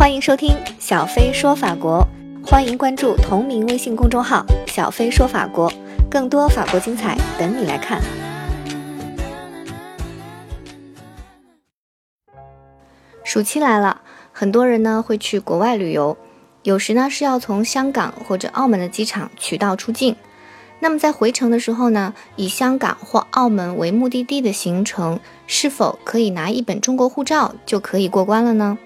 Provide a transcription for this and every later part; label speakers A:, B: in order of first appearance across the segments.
A: 欢迎收听小飞说法国，欢迎关注同名微信公众号“小飞说法国”，更多法国精彩等你来看。暑期来了，很多人呢会去国外旅游，有时呢是要从香港或者澳门的机场渠道出境。那么在回程的时候呢，以香港或澳门为目的地的行程，是否可以拿一本中国护照就可以过关了呢？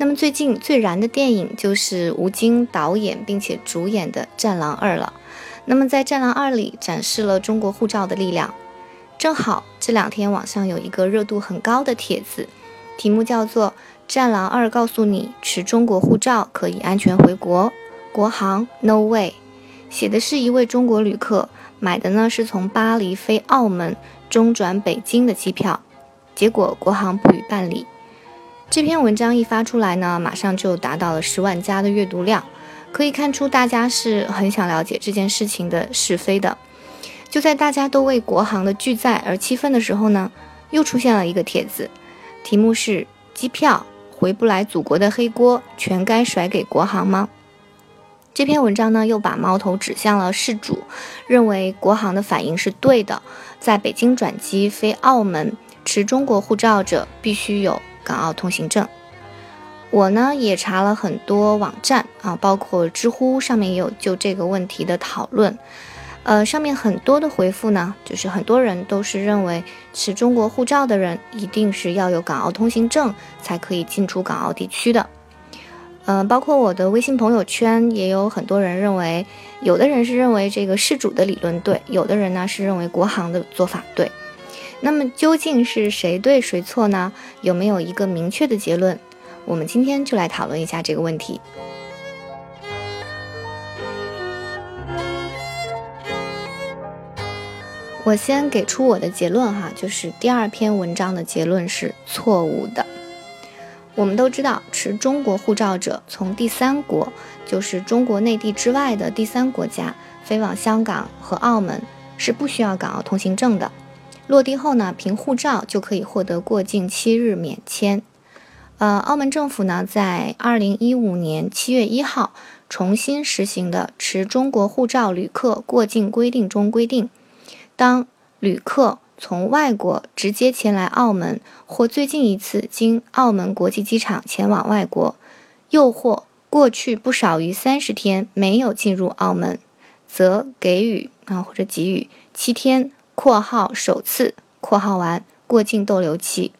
A: 那么最近最燃的电影就是吴京导演并且主演的《战狼二》了。那么在《战狼二》里展示了中国护照的力量。正好这两天网上有一个热度很高的帖子，题目叫做《战狼二告诉你持中国护照可以安全回国，国航 No way》。写的是一位中国旅客买的呢是从巴黎飞澳门中转北京的机票，结果国航不予办理。这篇文章一发出来呢，马上就达到了十万加的阅读量，可以看出大家是很想了解这件事情的是非的。就在大家都为国航的拒载而气愤的时候呢，又出现了一个帖子，题目是“机票回不来祖国的黑锅全该甩给国航吗？”这篇文章呢，又把矛头指向了事主，认为国航的反应是对的，在北京转机飞澳门，持中国护照者必须有。港澳通行证，我呢也查了很多网站啊，包括知乎上面也有就这个问题的讨论。呃，上面很多的回复呢，就是很多人都是认为持中国护照的人一定是要有港澳通行证才可以进出港澳地区的。嗯，包括我的微信朋友圈也有很多人认为，有的人是认为这个事主的理论对，有的人呢是认为国航的做法对。那么究竟是谁对谁错呢？有没有一个明确的结论？我们今天就来讨论一下这个问题。我先给出我的结论哈，就是第二篇文章的结论是错误的。我们都知道，持中国护照者从第三国，就是中国内地之外的第三国家飞往香港和澳门，是不需要港澳通行证的。落地后呢，凭护照就可以获得过境七日免签。呃，澳门政府呢，在二零一五年七月一号重新实行的持中国护照旅客过境规定中规定，当旅客从外国直接前来澳门，或最近一次经澳门国际机场前往外国，又或过去不少于三十天没有进入澳门，则给予啊或者给予七天。括号首次括号完过境逗留期，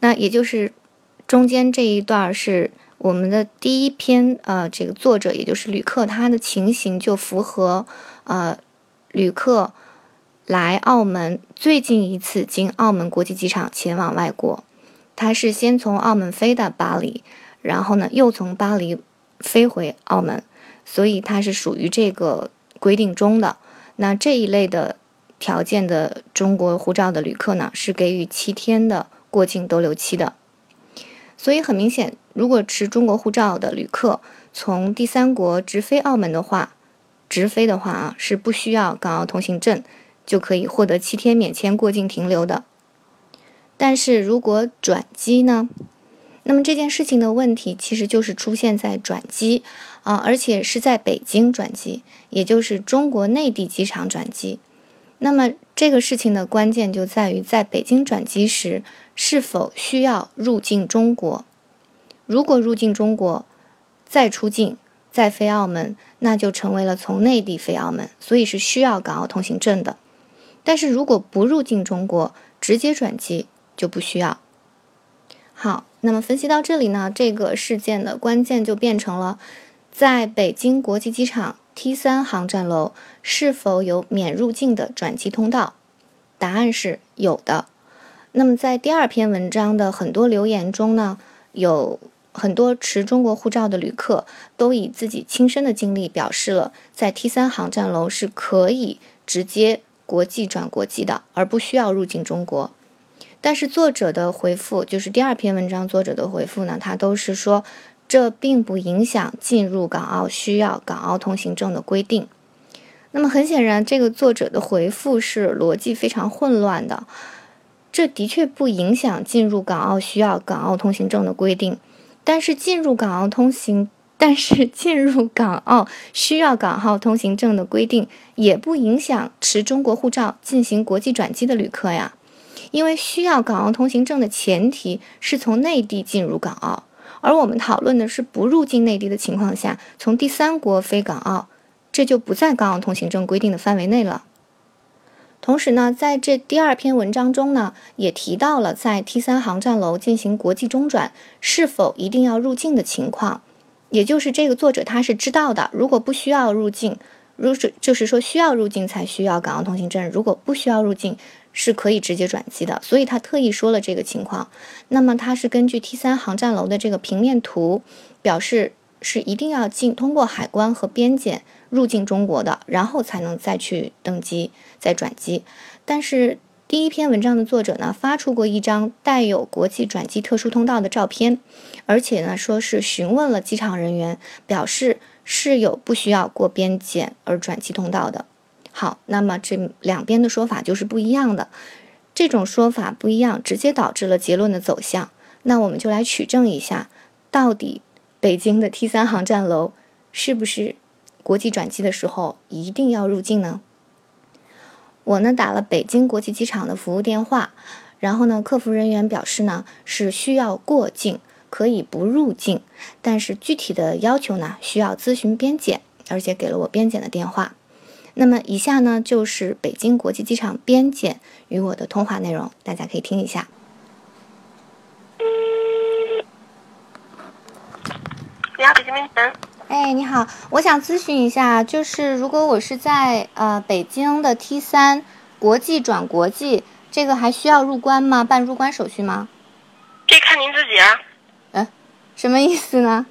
A: 那也就是中间这一段是我们的第一篇，呃，这个作者也就是旅客他的情形就符合，呃，旅客来澳门最近一次经澳门国际机场前往外国，他是先从澳门飞的巴黎，然后呢又从巴黎飞回澳门，所以他是属于这个规定中的那这一类的。条件的中国护照的旅客呢，是给予七天的过境逗留期的。所以很明显，如果持中国护照的旅客从第三国直飞澳门的话，直飞的话啊，是不需要港澳通行证就可以获得七天免签过境停留的。但是如果转机呢，那么这件事情的问题其实就是出现在转机啊，而且是在北京转机，也就是中国内地机场转机。那么这个事情的关键就在于，在北京转机时是否需要入境中国。如果入境中国，再出境再飞澳门，那就成为了从内地飞澳门，所以是需要港澳通行证的。但是如果不入境中国，直接转机就不需要。好，那么分析到这里呢，这个事件的关键就变成了在北京国际机场。T 三航站楼是否有免入境的转机通道？答案是有的。那么在第二篇文章的很多留言中呢，有很多持中国护照的旅客都以自己亲身的经历表示了，在 T 三航站楼是可以直接国际转国际的，而不需要入境中国。但是作者的回复，就是第二篇文章作者的回复呢，他都是说。这并不影响进入港澳需要港澳通行证的规定。那么很显然，这个作者的回复是逻辑非常混乱的。这的确不影响进入港澳需要港澳通行证的规定，但是进入港澳通行，但是进入港澳需要港澳通行证的规定，也不影响持中国护照进行国际转机的旅客呀。因为需要港澳通行证的前提是从内地进入港澳，而我们讨论的是不入境内地的情况下，从第三国飞港澳，这就不在港澳通行证规定的范围内了。同时呢，在这第二篇文章中呢，也提到了在 T 三航站楼进行国际中转是否一定要入境的情况，也就是这个作者他是知道的，如果不需要入境，如是就是说需要入境才需要港澳通行证，如果不需要入境是可以直接转机的，所以他特意说了这个情况。那么他是根据 T 三航站楼的这个平面图表示是一定要进通过海关和边检。入境中国的，然后才能再去登机、再转机。但是第一篇文章的作者呢，发出过一张带有国际转机特殊通道的照片，而且呢，说是询问了机场人员，表示是有不需要过边检而转机通道的。好，那么这两边的说法就是不一样的，这种说法不一样，直接导致了结论的走向。那我们就来取证一下，到底北京的 T 三航站楼是不是？国际转机的时候一定要入境呢。我呢打了北京国际机场的服务电话，然后呢客服人员表示呢是需要过境，可以不入境，但是具体的要求呢需要咨询边检，而且给了我边检的电话。那么以下呢就是北京国际机场边检与我的通话内容，大家可以听一下。
B: 你好，北京边检。
A: 哎，你好，我想咨询一下，就是如果我是在呃北京的 T 三国际转国际，这个还需要入关吗？办入关手续吗？
B: 这看您自己啊。
A: 嗯，什么意思呢？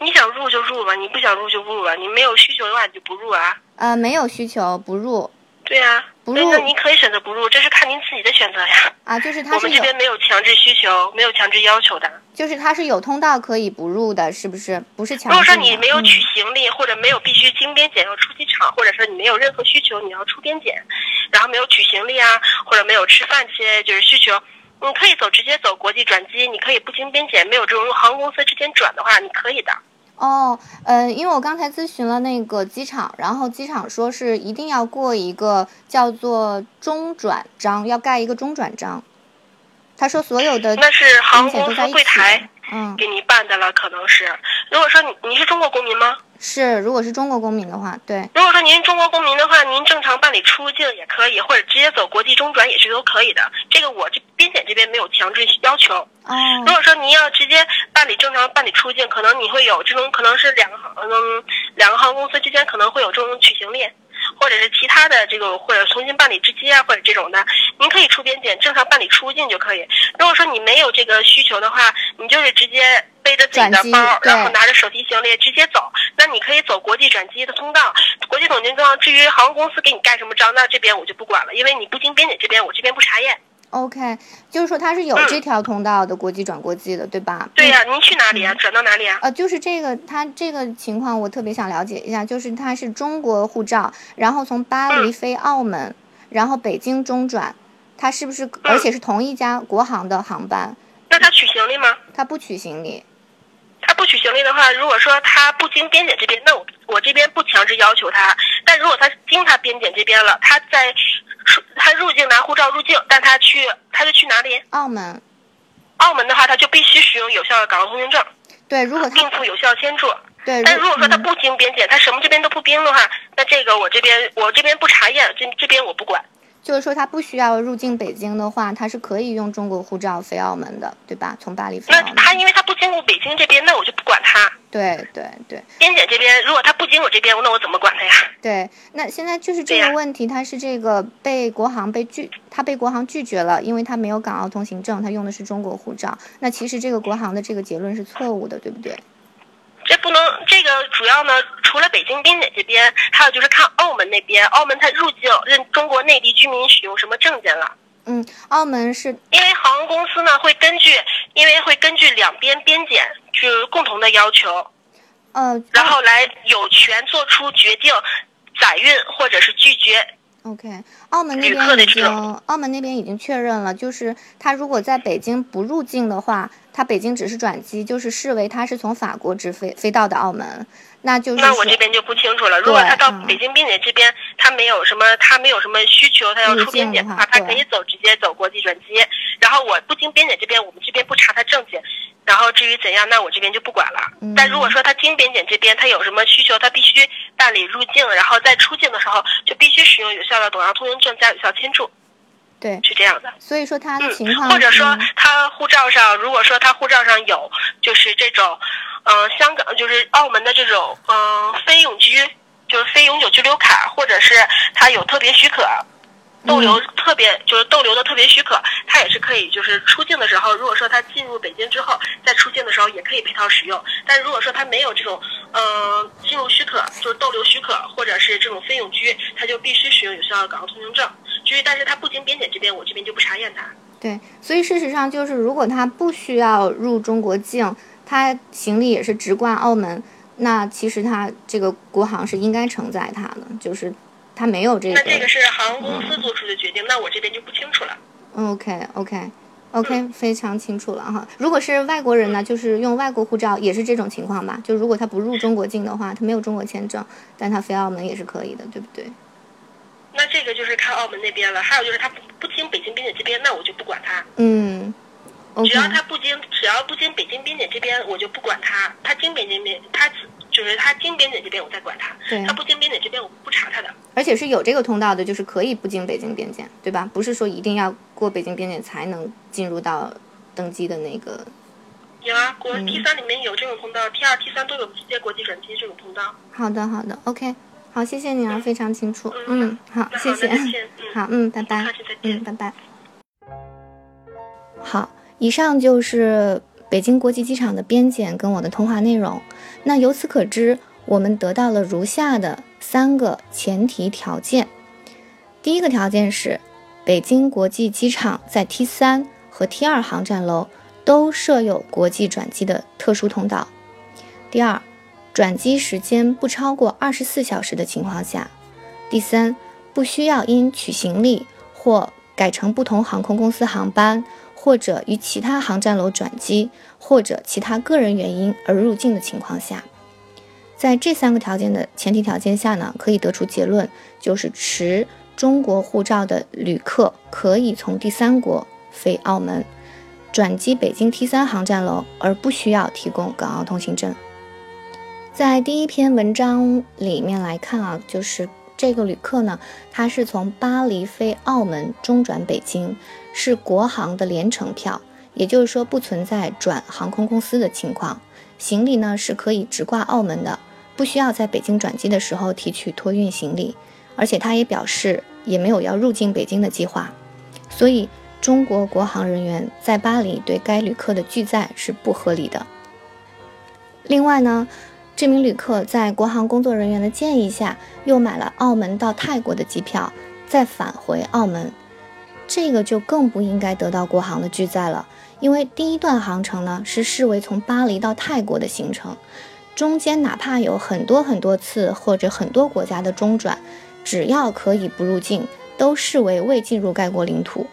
B: 你想入就入吧，你不想入就不入吧。你没有需求的话，你就不入啊。
A: 呃，没有需求不入。
B: 对呀。
A: 不入，
B: 那您可以选择不入，这是看您自己的选择呀。
A: 啊，就是他
B: 我们这边没有强制需求，没有强制要求的。
A: 就是它是有通道可以不入的，是不是？不是强
B: 制。如果说你没有取行李，或者没有必须经边检要出机场，或者说你没有任何需求你要出边检，然后没有取行李啊，或者没有吃饭这些就是需求，你可以走直接走国际转机，你可以不经边检，没有这种航空公司之间转的话，你可以的。
A: 哦，呃，因为我刚才咨询了那个机场，然后机场说是一定要过一个叫做中转章，要盖一个中转章。他说所有的
B: 那是航空公司柜台，
A: 嗯，
B: 给你办的了，可能是。如果说你你是中国公民吗？
A: 是，如果是中国公民的话，对。
B: 如果说您中国公民的话，您正常办理出境也可以，或者直接走国际中转也是都可以的。这个我这边检这边没有强制要求。
A: 哦。
B: 如果说您要直接办理正常办理出境，可能你会有这种，可能是两个航嗯两个航空公司之间可能会有这种取行李。或者是其他的这个，或者重新办理值机啊，或者这种的，您可以出边检，正常办理出境就可以。如果说你没有这个需求的话，你就是直接背着自己的包，然后拿着手提行李直接走，那你可以走国际转机的通道，国际转机通道。至于航空公司给你盖什么章，那这边我就不管了，因为你不经边检这边，我这边不查验。
A: OK，就是说它是有这条通道的国际转国际的，对吧？
B: 对呀，您去哪里啊？转到哪里啊？
A: 呃，就是这个，它这个情况我特别想了解一下，就是它是中国护照，然后从巴黎飞澳门，然后北京中转，它是不是而且是同一家国航的航班？
B: 那他取行李吗？
A: 他不取行李。
B: 他不取行李的话，如果说他不经边检这边，那我我这边不强制要求他。但如果他经他边检这边了，他在。他入境拿护照入境，但他去他就去哪里？
A: 澳门。
B: 澳门的话，他就必须使用有效的港澳通行证。
A: 对，如果
B: 并附有效签注。
A: 对。
B: 但如果说他不经边检，他什么这边都不冰的话，那这个我这边我这边不查验，这这边我不管。
A: 就是说，他不需要入境北京的话，他是可以用中国护照飞澳门的，对吧？从巴黎飞。
B: 那他因为他不经过北京这边，那我就不管他。
A: 对对对。
B: 边检这边，如果他不经我这边，那我怎么管他呀？
A: 对，那现在就是这个问题，他是这个被国航被拒，他被国航拒绝了，因为他没有港澳通行证，他用的是中国护照。那其实这个国航的这个结论是错误的，对不对？
B: 这不能，这个主要呢，除了北京边检这边，还有就是看澳门那边，澳门它入境认中国内地居民使用什么证件了？
A: 嗯，澳门是
B: 因为航空公司呢会根据，因为会根据两边边检去共同的要求，
A: 呃，
B: 然后来有权做出决定，载运或者是拒绝
A: OK，澳门那边已经，澳门那边已经确认了，就是他如果在北京不入境的话，他北京只是转机，就是视为他是从法国直飞飞到的澳门，那就是。
B: 那我这边就不清楚了。如果他到北京边检这边，他没有什么，他没有什么需求，他要出边检的话，他可以走直接走国际转机。然后我不经边检这边，我们这边不查他证件。然后至于怎样，那我这边就不管了。但如果说他经边检这边，他有什么需求，他必须办理入境，然后在出境的时候就必须使用有效的董阳通行证加有效签注。
A: 对，
B: 是这样的。
A: 所以说他的情况，
B: 或者说他护照上，如果说他护照上有就是这种，嗯，香港就是澳门的这种，嗯，非永居就是非永久居留卡，或者是他有特别许可。逗留特别就是逗留的特别许可，他也是可以，就是出境的时候，如果说他进入北京之后，在出境的时候也可以配套使用。但如果说他没有这种，呃，进入许可，就是逗留许可，或者是这种非永居，他就必须使用有效的港澳通行证。至于但是他不经边检这边，我这边就不查验他。
A: 对，所以事实上就是，如果他不需要入中国境，他行李也是直挂澳门，那其实他这个国航是应该承载他的，就是。他没有这个，
B: 那这个是航空公司做出的决定，那我这边就不清楚了。
A: OK，OK，OK，非常清楚了哈。如果是外国人呢，就是用外国护照，也是这种情况吧？就如果他不入中国境的话，他没有中国签证，但他飞澳门也是可以的，对不对？
B: 那这个就是看澳门那边了。还有就是他不不经北京边检这边，那我就不管他。
A: 嗯，
B: 只要他不经，只要不经北京边检这边，我就不管他。他经北京边，他。就是他经边检这边，我再管他；他不经边检这边，我不查他的。
A: 而且是有这个通道的，就是可以不经北京边检，对吧？不是说一定要过北京边检才能进入到登机的那个。
B: 有啊，国 T 三里面有这种通道，T 二、T 三都有直接国际转机这种通道。
A: 好的，好的，OK，好，谢谢你啊，非常清楚。嗯，好，谢谢。好，
B: 嗯，
A: 拜拜。
B: 嗯，
A: 拜拜。好，以上就是北京国际机场的边检跟我的通话内容。那由此可知，我们得到了如下的三个前提条件：第一个条件是，北京国际机场在 T 三和 T 二航站楼都设有国际转机的特殊通道；第二，转机时间不超过二十四小时的情况下；第三，不需要因取行李或改乘不同航空公司航班。或者与其他航站楼转机，或者其他个人原因而入境的情况下，在这三个条件的前提条件下呢，可以得出结论，就是持中国护照的旅客可以从第三国飞澳门，转机北京 T 三航站楼，而不需要提供港澳通行证。在第一篇文章里面来看啊，就是这个旅客呢，他是从巴黎飞澳门，中转北京。是国航的联程票，也就是说不存在转航空公司的情况。行李呢是可以直挂澳门的，不需要在北京转机的时候提取托运行李。而且他也表示也没有要入境北京的计划，所以中国国航人员在巴黎对该旅客的拒载是不合理的。另外呢，这名旅客在国航工作人员的建议下，又买了澳门到泰国的机票，再返回澳门。这个就更不应该得到国航的拒载了，因为第一段航程呢是视为从巴黎到泰国的行程，中间哪怕有很多很多次或者很多国家的中转，只要可以不入境，都视为未进入该国领土。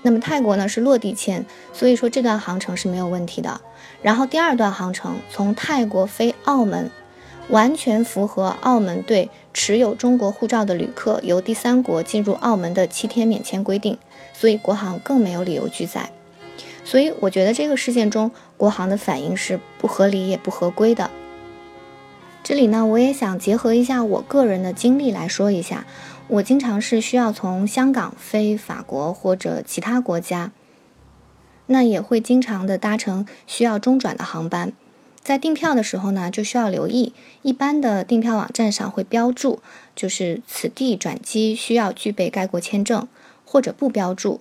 A: 那么泰国呢是落地签，所以说这段航程是没有问题的。然后第二段航程从泰国飞澳门，完全符合澳门对。持有中国护照的旅客由第三国进入澳门的七天免签规定，所以国航更没有理由拒载。所以我觉得这个事件中，国航的反应是不合理也不合规的。这里呢，我也想结合一下我个人的经历来说一下。我经常是需要从香港飞法国或者其他国家，那也会经常的搭乘需要中转的航班。在订票的时候呢，就需要留意，一般的订票网站上会标注，就是此地转机需要具备该国签证，或者不标注。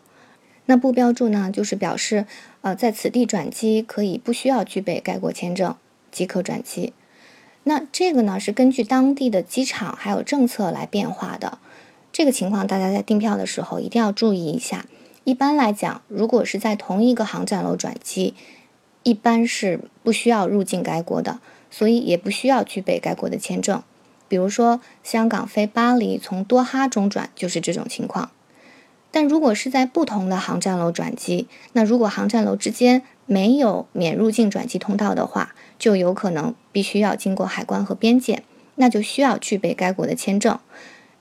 A: 那不标注呢，就是表示，呃，在此地转机可以不需要具备该国签证即可转机。那这个呢，是根据当地的机场还有政策来变化的。这个情况大家在订票的时候一定要注意一下。一般来讲，如果是在同一个航站楼转机。一般是不需要入境该国的，所以也不需要具备该国的签证。比如说香港飞巴黎从多哈中转就是这种情况。但如果是在不同的航站楼转机，那如果航站楼之间没有免入境转机通道的话，就有可能必须要经过海关和边检，那就需要具备该国的签证。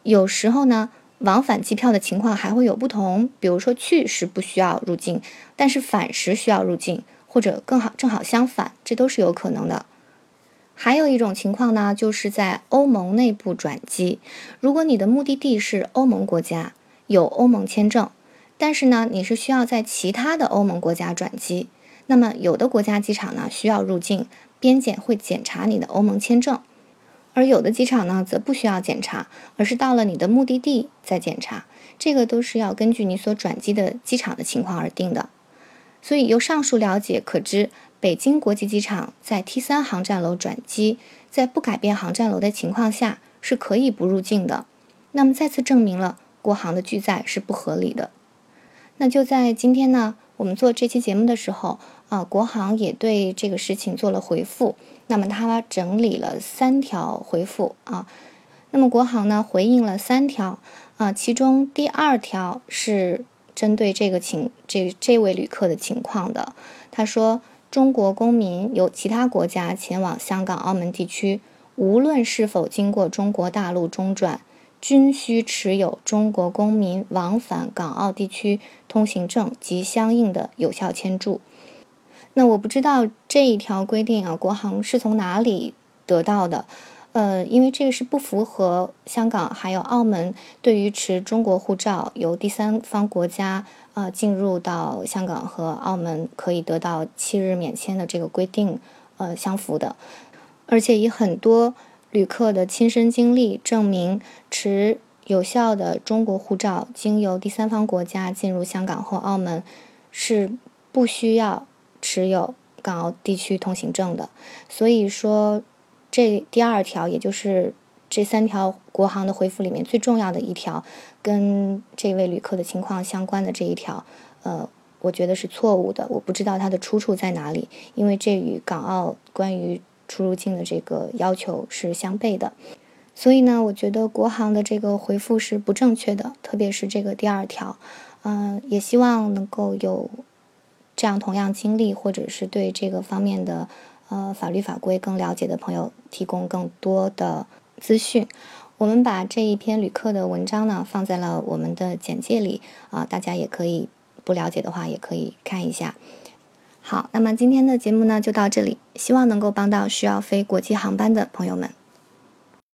A: 有时候呢，往返机票的情况还会有不同，比如说去时不需要入境，但是返时需要入境，或者更好正好相反，这都是有可能的。还有一种情况呢，就是在欧盟内部转机，如果你的目的地是欧盟国家。有欧盟签证，但是呢，你是需要在其他的欧盟国家转机。那么，有的国家机场呢需要入境，边检会检查你的欧盟签证；而有的机场呢则不需要检查，而是到了你的目的地再检查。这个都是要根据你所转机的机场的情况而定的。所以，由上述了解可知，北京国际机场在 T 三航站楼转机，在不改变航站楼的情况下是可以不入境的。那么，再次证明了。国航的拒载是不合理的。那就在今天呢，我们做这期节目的时候啊，国航也对这个事情做了回复。那么他整理了三条回复啊。那么国航呢回应了三条啊，其中第二条是针对这个情这这位旅客的情况的。他说，中国公民由其他国家前往香港、澳门地区，无论是否经过中国大陆中转。均需持有中国公民往返港澳地区通行证及相应的有效签注。那我不知道这一条规定啊，国航是从哪里得到的？呃，因为这个是不符合香港还有澳门对于持中国护照由第三方国家啊进入到香港和澳门可以得到七日免签的这个规定呃相符的，而且以很多。旅客的亲身经历证明，持有效的中国护照经由第三方国家进入香港或澳门，是不需要持有港澳地区通行证的。所以说，这第二条，也就是这三条国航的回复里面最重要的一条，跟这位旅客的情况相关的这一条，呃，我觉得是错误的。我不知道它的出处在哪里，因为这与港澳关于。出入境的这个要求是相悖的，所以呢，我觉得国航的这个回复是不正确的，特别是这个第二条，嗯，也希望能够有这样同样经历或者是对这个方面的呃法律法规更了解的朋友提供更多的资讯。我们把这一篇旅客的文章呢放在了我们的简介里啊，大家也可以不了解的话也可以看一下。好，那么今天的节目呢就到这里，希望能够帮到需要飞国际航班的朋友们。